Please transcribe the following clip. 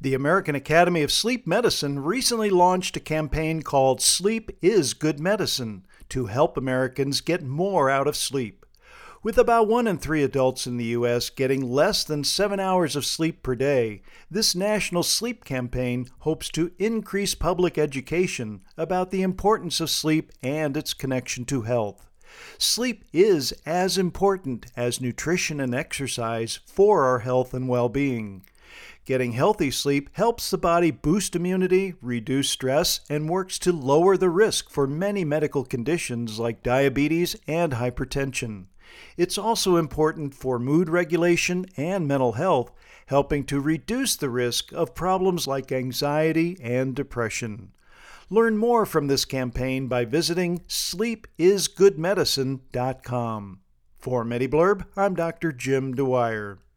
The American Academy of Sleep Medicine recently launched a campaign called Sleep is Good Medicine to help Americans get more out of sleep. With about one in three adults in the U.S. getting less than seven hours of sleep per day, this national sleep campaign hopes to increase public education about the importance of sleep and its connection to health. Sleep is as important as nutrition and exercise for our health and well being. Getting healthy sleep helps the body boost immunity, reduce stress, and works to lower the risk for many medical conditions like diabetes and hypertension. It's also important for mood regulation and mental health, helping to reduce the risk of problems like anxiety and depression. Learn more from this campaign by visiting sleepisgoodmedicine.com. For MediBlurb, I'm Dr. Jim Dwyer.